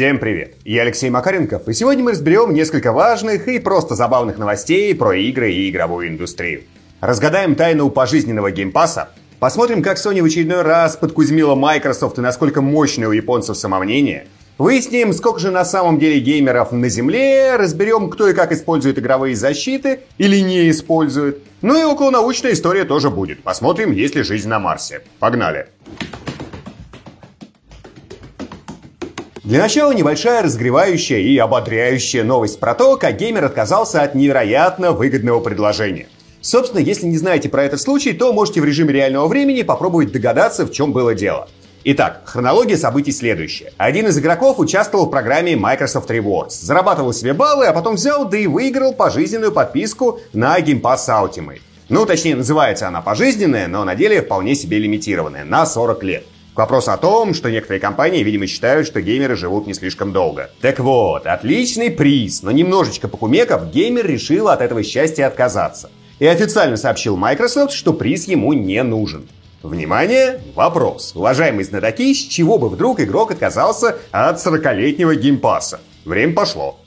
Всем привет! Я Алексей Макаренков, и сегодня мы разберем несколько важных и просто забавных новостей про игры и игровую индустрию. Разгадаем тайну пожизненного Game Pass а, посмотрим, как Sony в очередной раз подкузмила Microsoft и насколько мощное у японцев самомнение, выясним, сколько же на самом деле геймеров на Земле, разберем, кто и как использует игровые защиты или не использует. Ну и околонаучная история тоже будет. Посмотрим, есть ли жизнь на Марсе. Погнали! Для начала небольшая разгревающая и ободряющая новость про то, как геймер отказался от невероятно выгодного предложения. Собственно, если не знаете про этот случай, то можете в режиме реального времени попробовать догадаться, в чем было дело. Итак, хронология событий следующая. Один из игроков участвовал в программе Microsoft Rewards, зарабатывал себе баллы, а потом взял, да и выиграл пожизненную подписку на Game Pass Ultimate. Ну, точнее, называется она пожизненная, но на деле вполне себе лимитированная, на 40 лет. Вопрос о том, что некоторые компании, видимо, считают, что геймеры живут не слишком долго. Так вот, отличный приз, но немножечко покумекав, геймер решил от этого счастья отказаться. И официально сообщил Microsoft, что приз ему не нужен. Внимание! Вопрос. Уважаемые знатоки, с чего бы вдруг игрок отказался от 40-летнего геймпаса? Время пошло.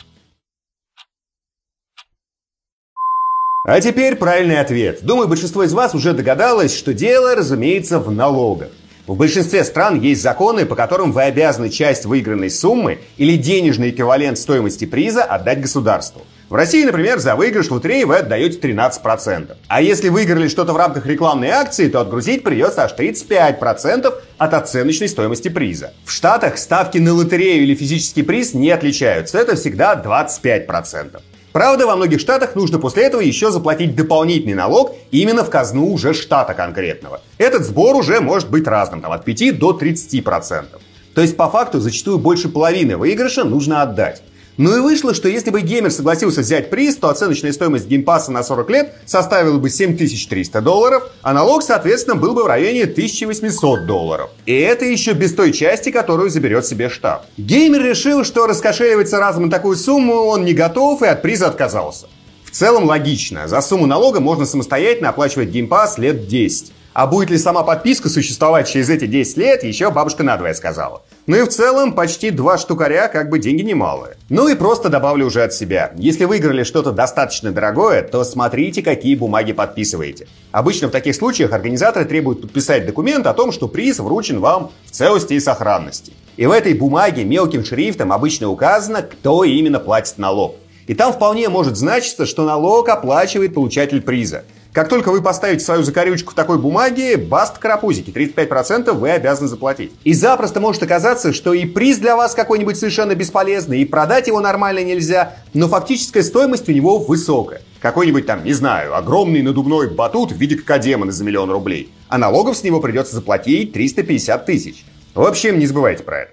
А теперь правильный ответ. Думаю, большинство из вас уже догадалось, что дело, разумеется, в налогах. В большинстве стран есть законы, по которым вы обязаны часть выигранной суммы или денежный эквивалент стоимости приза отдать государству. В России, например, за выигрыш в лотереи вы отдаете 13%. А если выиграли что-то в рамках рекламной акции, то отгрузить придется аж 35% от оценочной стоимости приза. В Штатах ставки на лотерею или физический приз не отличаются. Это всегда 25%. Правда, во многих штатах нужно после этого еще заплатить дополнительный налог именно в казну уже штата конкретного. Этот сбор уже может быть разным, там, от 5 до 30%. То есть по факту зачастую больше половины выигрыша нужно отдать. Ну и вышло, что если бы геймер согласился взять приз, то оценочная стоимость геймпаса на 40 лет составила бы 7300 долларов, а налог, соответственно, был бы в районе 1800 долларов. И это еще без той части, которую заберет себе штат. Геймер решил, что раскошеливаться разом на такую сумму он не готов и от приза отказался. В целом логично. За сумму налога можно самостоятельно оплачивать геймпас лет 10. А будет ли сама подписка существовать через эти 10 лет, еще бабушка надвое сказала. Ну и в целом почти два штукаря, как бы деньги немалые. Ну и просто добавлю уже от себя. Если выиграли что-то достаточно дорогое, то смотрите, какие бумаги подписываете. Обычно в таких случаях организаторы требуют подписать документ о том, что приз вручен вам в целости и сохранности. И в этой бумаге мелким шрифтом обычно указано, кто именно платит налог. И там вполне может значиться, что налог оплачивает получатель приза. Как только вы поставите свою закорючку такой бумаге, баст карапузики, 35% вы обязаны заплатить. И запросто может оказаться, что и приз для вас какой-нибудь совершенно бесполезный, и продать его нормально нельзя, но фактическая стоимость у него высокая. Какой-нибудь там, не знаю, огромный надувной батут в виде кокодемона за миллион рублей. А налогов с него придется заплатить 350 тысяч. В общем, не забывайте про это.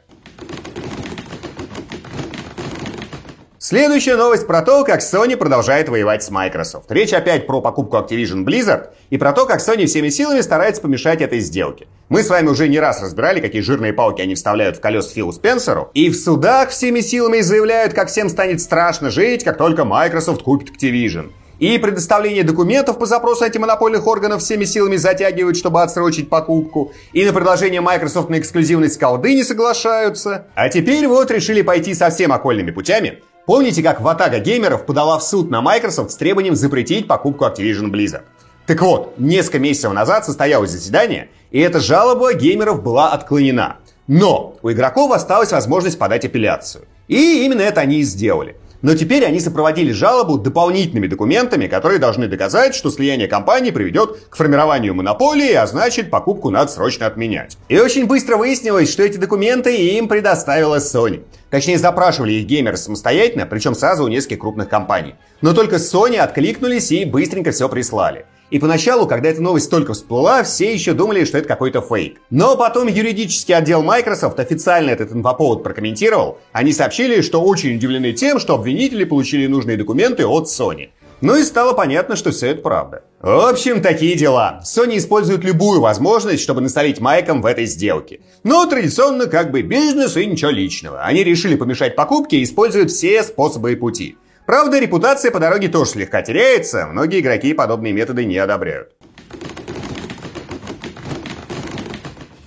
Следующая новость про то, как Sony продолжает воевать с Microsoft. Речь опять про покупку Activision Blizzard и про то, как Sony всеми силами старается помешать этой сделке. Мы с вами уже не раз разбирали, какие жирные палки они вставляют в колес Филу Спенсеру. И в судах всеми силами заявляют, как всем станет страшно жить, как только Microsoft купит Activision. И предоставление документов по запросу антимонопольных органов всеми силами затягивают, чтобы отсрочить покупку. И на предложение Microsoft на эксклюзивность колды не соглашаются. А теперь вот решили пойти совсем окольными путями Помните, как Ватага геймеров подала в суд на Microsoft с требованием запретить покупку Activision Blizzard? Так вот, несколько месяцев назад состоялось заседание, и эта жалоба геймеров была отклонена. Но у игроков осталась возможность подать апелляцию. И именно это они и сделали. Но теперь они сопроводили жалобу дополнительными документами, которые должны доказать, что слияние компаний приведет к формированию монополии, а значит покупку надо срочно отменять. И очень быстро выяснилось, что эти документы им предоставила Sony. Точнее, запрашивали их геймеры самостоятельно, причем сразу у нескольких крупных компаний. Но только Sony откликнулись и быстренько все прислали. И поначалу, когда эта новость только всплыла, все еще думали, что это какой-то фейк. Но потом юридический отдел Microsoft официально этот инфоповод прокомментировал. Они сообщили, что очень удивлены тем, что обвинители получили нужные документы от Sony. Ну и стало понятно, что все это правда. В общем, такие дела. Sony использует любую возможность, чтобы насолить Майком в этой сделке. Но традиционно как бы бизнес и ничего личного. Они решили помешать покупке и используют все способы и пути. Правда, репутация по дороге тоже слегка теряется, многие игроки подобные методы не одобряют.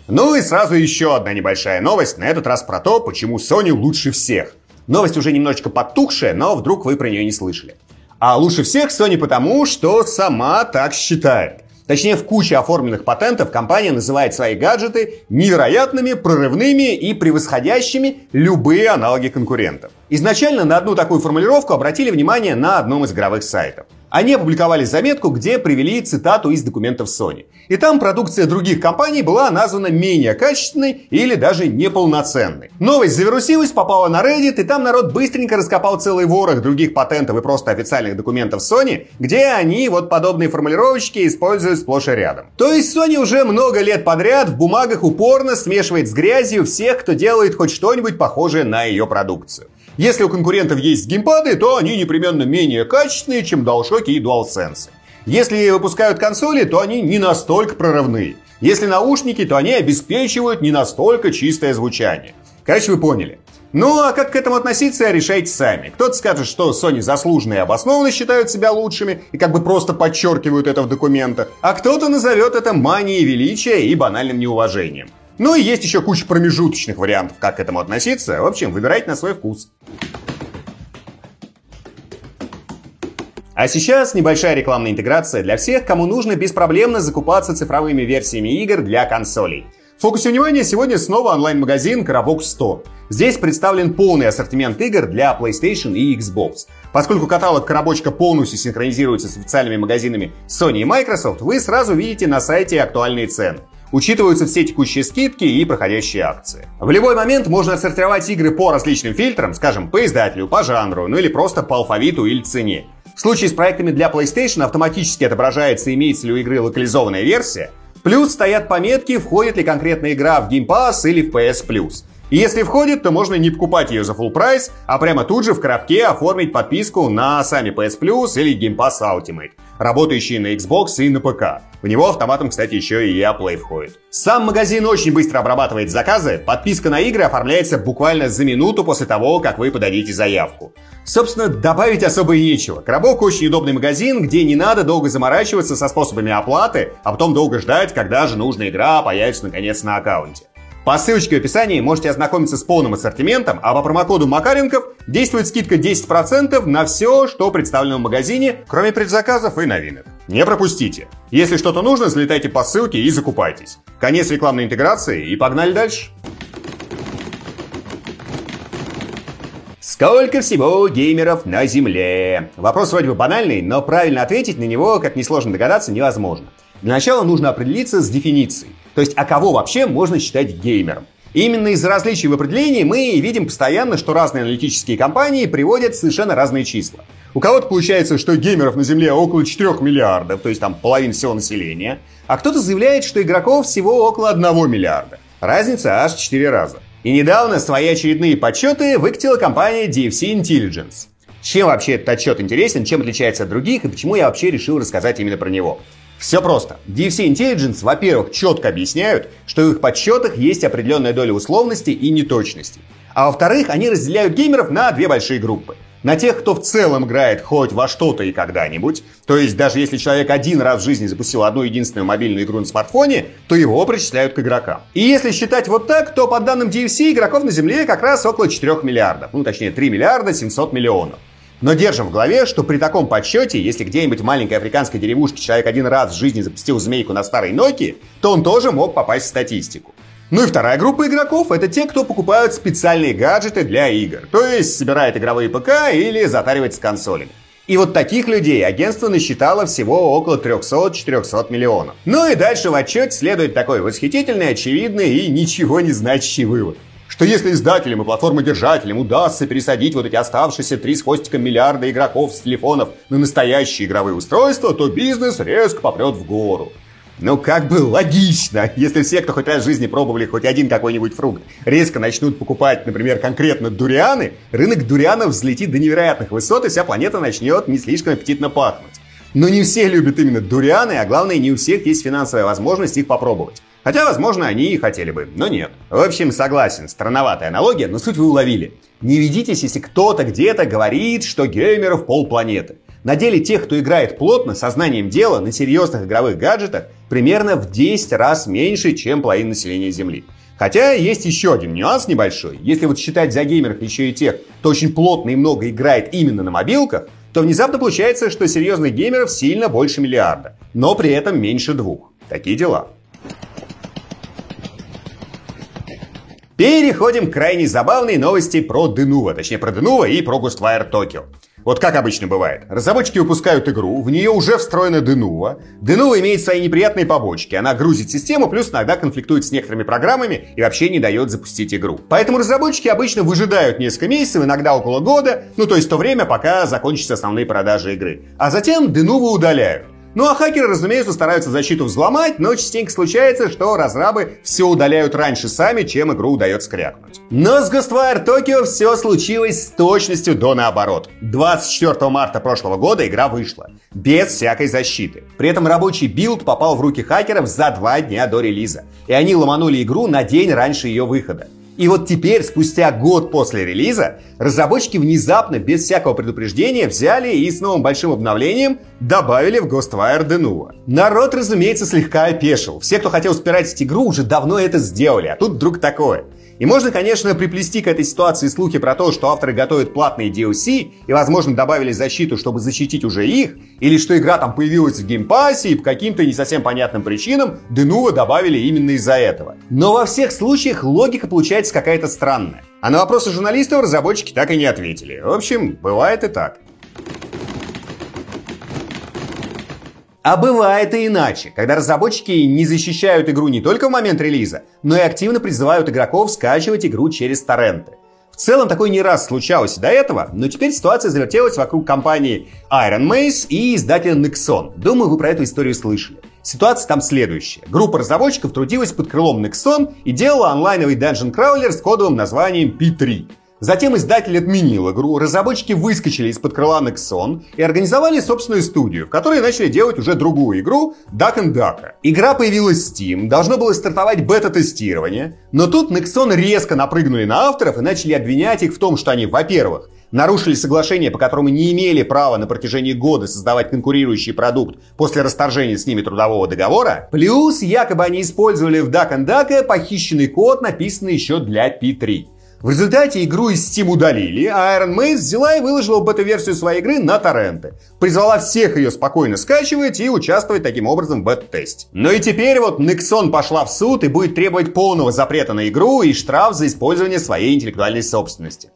Ну и сразу еще одна небольшая новость, на этот раз про то, почему Sony лучше всех. Новость уже немножечко подтухшая, но вдруг вы про нее не слышали. А лучше всех Sony потому, что сама так считает. Точнее, в куче оформленных патентов компания называет свои гаджеты невероятными, прорывными и превосходящими любые аналоги конкурентов. Изначально на одну такую формулировку обратили внимание на одном из игровых сайтов. Они опубликовали заметку, где привели цитату из документов Sony. И там продукция других компаний была названа менее качественной или даже неполноценной. Новость завирусилась, попала на Reddit, и там народ быстренько раскопал целый ворох других патентов и просто официальных документов Sony, где они вот подобные формулировочки используют сплошь и рядом. То есть Sony уже много лет подряд в бумагах упорно смешивает с грязью всех, кто делает хоть что-нибудь похожее на ее продукцию. Если у конкурентов есть геймпады, то они непременно менее качественные, чем DualShock и DualSense. Если выпускают консоли, то они не настолько прорывные. Если наушники, то они обеспечивают не настолько чистое звучание. Короче, вы поняли. Ну а как к этому относиться, решайте сами. Кто-то скажет, что Sony заслуженно и обоснованно считают себя лучшими и как бы просто подчеркивают это в документах, а кто-то назовет это манией величия и банальным неуважением. Ну и есть еще куча промежуточных вариантов, как к этому относиться. В общем, выбирайте на свой вкус. А сейчас небольшая рекламная интеграция для всех, кому нужно беспроблемно закупаться цифровыми версиями игр для консолей. В фокусе внимания сегодня снова онлайн-магазин Коробок 100. Здесь представлен полный ассортимент игр для PlayStation и Xbox. Поскольку каталог коробочка полностью синхронизируется с официальными магазинами Sony и Microsoft, вы сразу видите на сайте актуальные цены. Учитываются все текущие скидки и проходящие акции. В любой момент можно отсортировать игры по различным фильтрам, скажем, по издателю, по жанру, ну или просто по алфавиту или цене. В случае с проектами для PlayStation автоматически отображается, имеется ли у игры локализованная версия, плюс стоят пометки, входит ли конкретная игра в Game Pass или в PS Plus. И если входит, то можно не покупать ее за full прайс, а прямо тут же в коробке оформить подписку на сами PS Plus или Game Pass Ultimate, работающие на Xbox и на ПК. В него автоматом, кстати, еще и Play входит. Сам магазин очень быстро обрабатывает заказы, подписка на игры оформляется буквально за минуту после того, как вы подадите заявку. Собственно, добавить особо и нечего. Коробок очень удобный магазин, где не надо долго заморачиваться со способами оплаты, а потом долго ждать, когда же нужная игра появится наконец на аккаунте. По ссылочке в описании можете ознакомиться с полным ассортиментом, а по промокоду Макаренков действует скидка 10% на все, что представлено в магазине, кроме предзаказов и новинок. Не пропустите. Если что-то нужно, залетайте по ссылке и закупайтесь. Конец рекламной интеграции и погнали дальше. Сколько всего геймеров на Земле? Вопрос вроде бы банальный, но правильно ответить на него, как несложно догадаться, невозможно. Для начала нужно определиться с дефиницией. То есть, а кого вообще можно считать геймером? И именно из-за различий в определении мы видим постоянно, что разные аналитические компании приводят совершенно разные числа. У кого-то получается, что геймеров на Земле около 4 миллиардов, то есть там половина всего населения, а кто-то заявляет, что игроков всего около 1 миллиарда. Разница аж в 4 раза. И недавно свои очередные подсчеты выкатила компания DFC Intelligence. Чем вообще этот отчет интересен, чем отличается от других и почему я вообще решил рассказать именно про него? Все просто. DFC Intelligence, во-первых, четко объясняют, что в их подсчетах есть определенная доля условности и неточности. А во-вторых, они разделяют геймеров на две большие группы. На тех, кто в целом играет хоть во что-то и когда-нибудь, то есть даже если человек один раз в жизни запустил одну единственную мобильную игру на смартфоне, то его причисляют к игрокам. И если считать вот так, то по данным DFC игроков на Земле как раз около 4 миллиардов, ну точнее 3 миллиарда 700 миллионов. Но держим в голове, что при таком подсчете, если где-нибудь в маленькой африканской деревушке человек один раз в жизни запустил змейку на старой Nokia, то он тоже мог попасть в статистику. Ну и вторая группа игроков — это те, кто покупают специальные гаджеты для игр, то есть собирает игровые ПК или затаривает с консолями. И вот таких людей агентство насчитало всего около 300-400 миллионов. Ну и дальше в отчете следует такой восхитительный, очевидный и ничего не значащий вывод что если издателям и платформодержателям удастся пересадить вот эти оставшиеся три с хвостиком миллиарда игроков с телефонов на настоящие игровые устройства, то бизнес резко попрет в гору. Ну, как бы логично, если все, кто хоть раз в жизни пробовали хоть один какой-нибудь фрукт, резко начнут покупать, например, конкретно дурианы, рынок дурианов взлетит до невероятных высот, и вся планета начнет не слишком аппетитно пахнуть. Но не все любят именно дурианы, а главное, не у всех есть финансовая возможность их попробовать. Хотя, возможно, они и хотели бы, но нет. В общем, согласен, странноватая аналогия, но суть вы уловили. Не ведитесь, если кто-то где-то говорит, что геймеров полпланеты. На деле тех, кто играет плотно, сознанием дела, на серьезных игровых гаджетах, примерно в 10 раз меньше, чем половина населения Земли. Хотя есть еще один нюанс небольшой. Если вот считать за геймеров еще и тех, кто очень плотно и много играет именно на мобилках, то внезапно получается, что серьезных геймеров сильно больше миллиарда, но при этом меньше двух. Такие дела. Переходим к крайне забавной новости про Denuvo, точнее про Denuvo и про Ghostwire Tokyo. Вот как обычно бывает. Разработчики выпускают игру, в нее уже встроена Denuvo. Denuvo имеет свои неприятные побочки. Она грузит систему, плюс иногда конфликтует с некоторыми программами и вообще не дает запустить игру. Поэтому разработчики обычно выжидают несколько месяцев, иногда около года, ну то есть то время, пока закончатся основные продажи игры. А затем Denuvo удаляют. Ну а хакеры, разумеется, стараются защиту взломать, но частенько случается, что разрабы все удаляют раньше сами, чем игру удается крякнуть. Но с Ghostwire Tokyo все случилось с точностью до наоборот. 24 марта прошлого года игра вышла, без всякой защиты. При этом рабочий билд попал в руки хакеров за два дня до релиза, и они ломанули игру на день раньше ее выхода. И вот теперь, спустя год после релиза, разработчики внезапно, без всякого предупреждения, взяли и с новым большим обновлением добавили в Ghostwire Denuvo. Народ, разумеется, слегка опешил. Все, кто хотел спиратить игру, уже давно это сделали, а тут вдруг такое. И можно, конечно, приплести к этой ситуации слухи про то, что авторы готовят платные DLC и, возможно, добавили защиту, чтобы защитить уже их, или что игра там появилась в геймпассе и по каким-то не совсем понятным причинам Denuvo добавили именно из-за этого. Но во всех случаях логика получается какая-то странная. А на вопросы журналистов разработчики так и не ответили. В общем, бывает и так. А бывает и иначе, когда разработчики не защищают игру не только в момент релиза, но и активно призывают игроков скачивать игру через торренты. В целом такое не раз случалось до этого, но теперь ситуация завертелась вокруг компании Iron Mace и издателя Nexon. Думаю, вы про эту историю слышали. Ситуация там следующая. Группа разработчиков трудилась под крылом Nexon и делала онлайновый Dungeon Crawler с кодовым названием P3. Затем издатель отменил игру, разработчики выскочили из-под крыла Nexon и организовали собственную студию, в которой начали делать уже другую игру Duck and Duck. Игра появилась в Steam, должно было стартовать бета-тестирование, но тут Nexon резко напрыгнули на авторов и начали обвинять их в том, что они, во-первых, нарушили соглашение, по которому не имели права на протяжении года создавать конкурирующий продукт после расторжения с ними трудового договора, плюс якобы они использовали в Duck and Duck похищенный код, написанный еще для P3. В результате игру из Steam удалили, а Iron Mace взяла и выложила бета-версию своей игры на торренты. Призвала всех ее спокойно скачивать и участвовать таким образом в бета-тесте. Но и теперь вот Nexon пошла в суд и будет требовать полного запрета на игру и штраф за использование своей интеллектуальной собственности.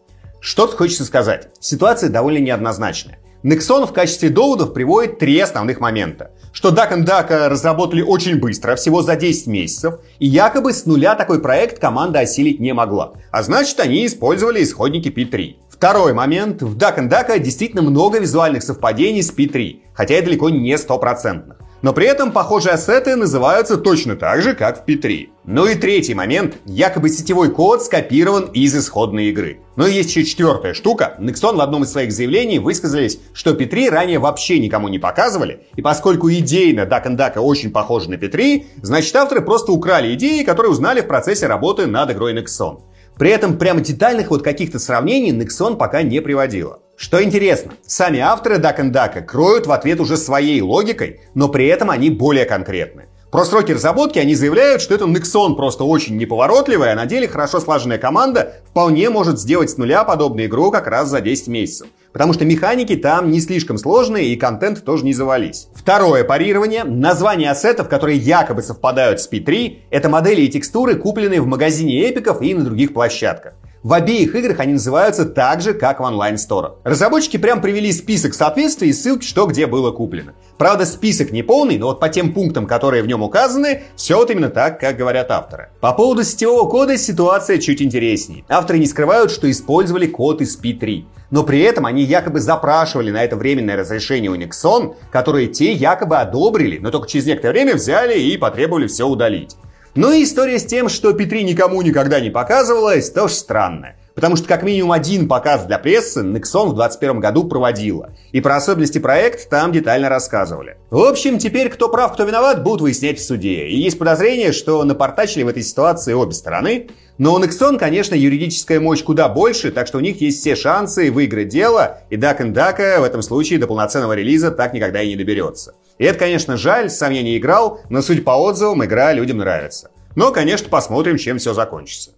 Что тут хочется сказать? Ситуация довольно неоднозначная. Nexon в качестве доводов приводит три основных момента. Что Duck and Duck разработали очень быстро, всего за 10 месяцев, и якобы с нуля такой проект команда осилить не могла. А значит, они использовали исходники P3. Второй момент. В Duck and Duck действительно много визуальных совпадений с P3, хотя и далеко не стопроцентных. Но при этом похожие ассеты называются точно так же, как в P3. Ну и третий момент. Якобы сетевой код скопирован из исходной игры. Но есть еще четвертая штука. Nexon в одном из своих заявлений высказались, что P3 ранее вообще никому не показывали. И поскольку идейно Duck and Duck очень похожи на P3, значит авторы просто украли идеи, которые узнали в процессе работы над игрой Nexon. При этом прямо детальных вот каких-то сравнений Nexon пока не приводила. Что интересно, сами авторы and Duck кроют в ответ уже своей логикой, но при этом они более конкретны. Про сроки разработки они заявляют, что это Nexon просто очень неповоротливая, а на деле хорошо слаженная команда вполне может сделать с нуля подобную игру как раз за 10 месяцев. Потому что механики там не слишком сложные и контент тоже не завались. Второе парирование. Названия ассетов, которые якобы совпадают с P3, это модели и текстуры, купленные в магазине эпиков и на других площадках. В обеих играх они называются так же, как в онлайн-сторах. Разработчики прям привели список соответствий и ссылки, что где было куплено. Правда, список не полный, но вот по тем пунктам, которые в нем указаны, все вот именно так, как говорят авторы. По поводу сетевого кода ситуация чуть интереснее. Авторы не скрывают, что использовали код из P3. Но при этом они якобы запрашивали на это временное разрешение у Nexon, которые те якобы одобрили, но только через некоторое время взяли и потребовали все удалить. Ну и история с тем, что Петри никому никогда не показывалась, тоже странная. потому что как минимум один показ для прессы Nexon в 2021 году проводила. И про особенности проекта там детально рассказывали. В общем, теперь кто прав, кто виноват, будут выяснять в суде. И есть подозрение, что напортачили в этой ситуации обе стороны. Но у Nexon, конечно, юридическая мощь куда больше, так что у них есть все шансы выиграть дело, и Duck Duck в этом случае до полноценного релиза так никогда и не доберется. И это, конечно, жаль, сам я не играл, но судя по отзывам, игра людям нравится. Но, конечно, посмотрим, чем все закончится.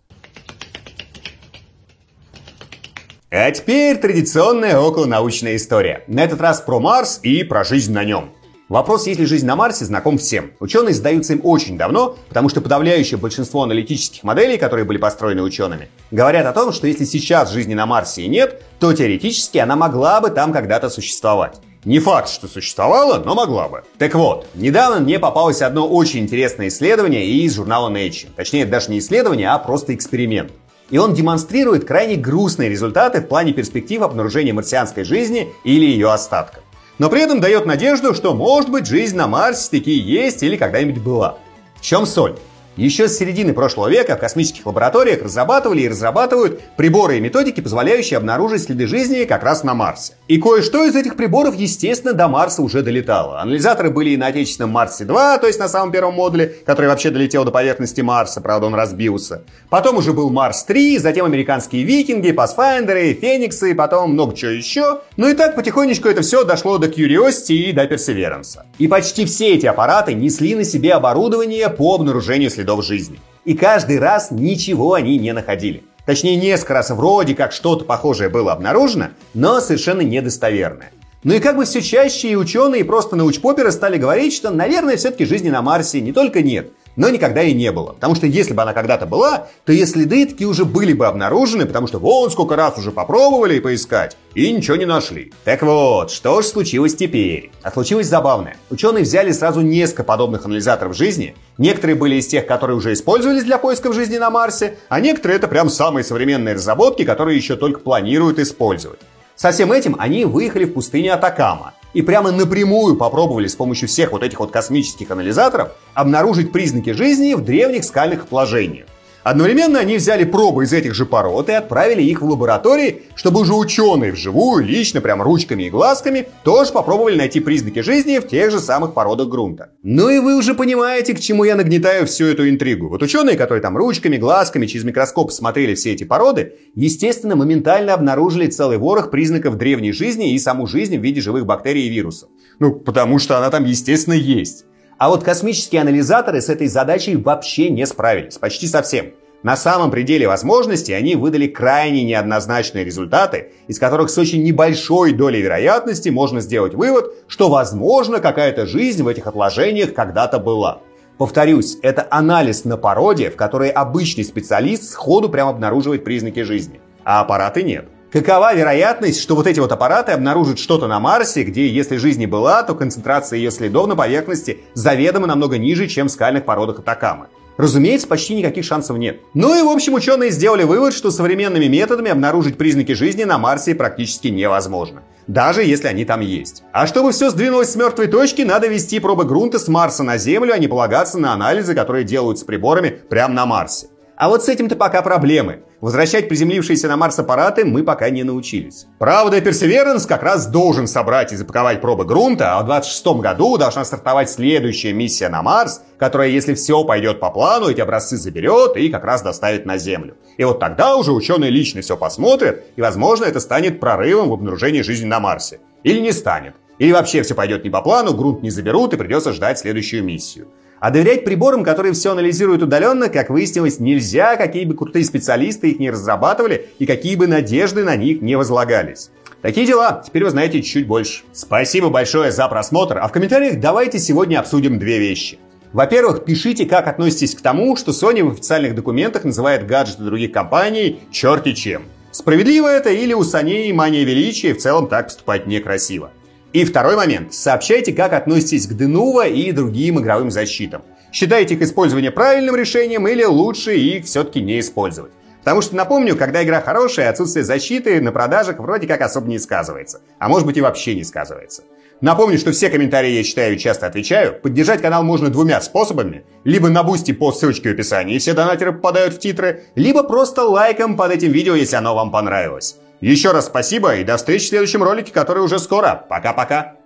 А теперь традиционная околонаучная история. На этот раз про Марс и про жизнь на нем. Вопрос, есть ли жизнь на Марсе, знаком всем. Ученые задаются им очень давно, потому что подавляющее большинство аналитических моделей, которые были построены учеными, говорят о том, что если сейчас жизни на Марсе и нет, то теоретически она могла бы там когда-то существовать. Не факт, что существовала, но могла бы. Так вот, недавно мне попалось одно очень интересное исследование из журнала Nature. Точнее, даже не исследование, а просто эксперимент и он демонстрирует крайне грустные результаты в плане перспектив обнаружения марсианской жизни или ее остатков. Но при этом дает надежду, что может быть жизнь на Марсе такие есть или когда-нибудь была. В чем соль? Еще с середины прошлого века в космических лабораториях разрабатывали и разрабатывают приборы и методики, позволяющие обнаружить следы жизни как раз на Марсе. И кое-что из этих приборов, естественно, до Марса уже долетало. Анализаторы были и на отечественном Марсе-2, то есть на самом первом модуле, который вообще долетел до поверхности Марса, правда он разбился. Потом уже был Марс-3, затем американские Викинги, Пасфайндеры, Фениксы, потом много чего еще. Ну и так потихонечку это все дошло до Curiosity и до Perseverance. И почти все эти аппараты несли на себе оборудование по обнаружению следов следов жизни. И каждый раз ничего они не находили. Точнее, несколько раз вроде как что-то похожее было обнаружено, но совершенно недостоверное. Ну и как бы все чаще и ученые, и просто научпоперы стали говорить, что, наверное, все-таки жизни на Марсе не только нет, но никогда и не было. Потому что если бы она когда-то была, то ее следы такие уже были бы обнаружены, потому что вон сколько раз уже попробовали и поискать, и ничего не нашли. Так вот, что же случилось теперь? А случилось забавное. Ученые взяли сразу несколько подобных анализаторов жизни. Некоторые были из тех, которые уже использовались для поисков жизни на Марсе, а некоторые это прям самые современные разработки, которые еще только планируют использовать. Со всем этим они выехали в пустыню Атакама и прямо напрямую попробовали с помощью всех вот этих вот космических анализаторов обнаружить признаки жизни в древних скальных положениях. Одновременно они взяли пробы из этих же пород и отправили их в лаборатории, чтобы уже ученые вживую, лично, прям ручками и глазками, тоже попробовали найти признаки жизни в тех же самых породах грунта. Ну и вы уже понимаете, к чему я нагнетаю всю эту интригу. Вот ученые, которые там ручками, глазками, через микроскоп смотрели все эти породы, естественно, моментально обнаружили целый ворох признаков древней жизни и саму жизнь в виде живых бактерий и вирусов. Ну, потому что она там, естественно, есть. А вот космические анализаторы с этой задачей вообще не справились, почти совсем. На самом пределе возможностей они выдали крайне неоднозначные результаты, из которых с очень небольшой долей вероятности можно сделать вывод, что возможно какая-то жизнь в этих отложениях когда-то была. Повторюсь, это анализ на породе, в которой обычный специалист сходу прям обнаруживает признаки жизни, а аппараты нет. Какова вероятность, что вот эти вот аппараты обнаружат что-то на Марсе, где, если жизнь была, то концентрация ее следов на поверхности заведомо намного ниже, чем в скальных породах Атакамы? Разумеется, почти никаких шансов нет. Ну и в общем ученые сделали вывод, что современными методами обнаружить признаки жизни на Марсе практически невозможно. Даже если они там есть. А чтобы все сдвинулось с мертвой точки, надо вести пробы грунта с Марса на Землю, а не полагаться на анализы, которые делают с приборами прямо на Марсе. А вот с этим-то пока проблемы. Возвращать приземлившиеся на Марс аппараты мы пока не научились. Правда, Персеверанс как раз должен собрать и запаковать пробы грунта, а в 26 году должна стартовать следующая миссия на Марс, которая, если все пойдет по плану, эти образцы заберет и как раз доставит на Землю. И вот тогда уже ученые лично все посмотрят, и, возможно, это станет прорывом в обнаружении жизни на Марсе. Или не станет. Или вообще все пойдет не по плану, грунт не заберут и придется ждать следующую миссию. А доверять приборам, которые все анализируют удаленно, как выяснилось, нельзя, какие бы крутые специалисты их не разрабатывали и какие бы надежды на них не возлагались. Такие дела. Теперь вы знаете чуть больше. Спасибо большое за просмотр. А в комментариях давайте сегодня обсудим две вещи. Во-первых, пишите, как относитесь к тому, что Sony в официальных документах называет гаджеты других компаний черти чем. Справедливо это или у Sony мания величия, в целом так поступать некрасиво. И второй момент. Сообщайте, как относитесь к Денува и другим игровым защитам. Считаете их использование правильным решением или лучше их все-таки не использовать? Потому что, напомню, когда игра хорошая, отсутствие защиты на продажах вроде как особо не сказывается. А может быть и вообще не сказывается. Напомню, что все комментарии я читаю и часто отвечаю. Поддержать канал можно двумя способами. Либо на бусте по ссылочке в описании, и все донатеры попадают в титры, либо просто лайком под этим видео, если оно вам понравилось. Еще раз спасибо и до встречи в следующем ролике, который уже скоро. Пока-пока.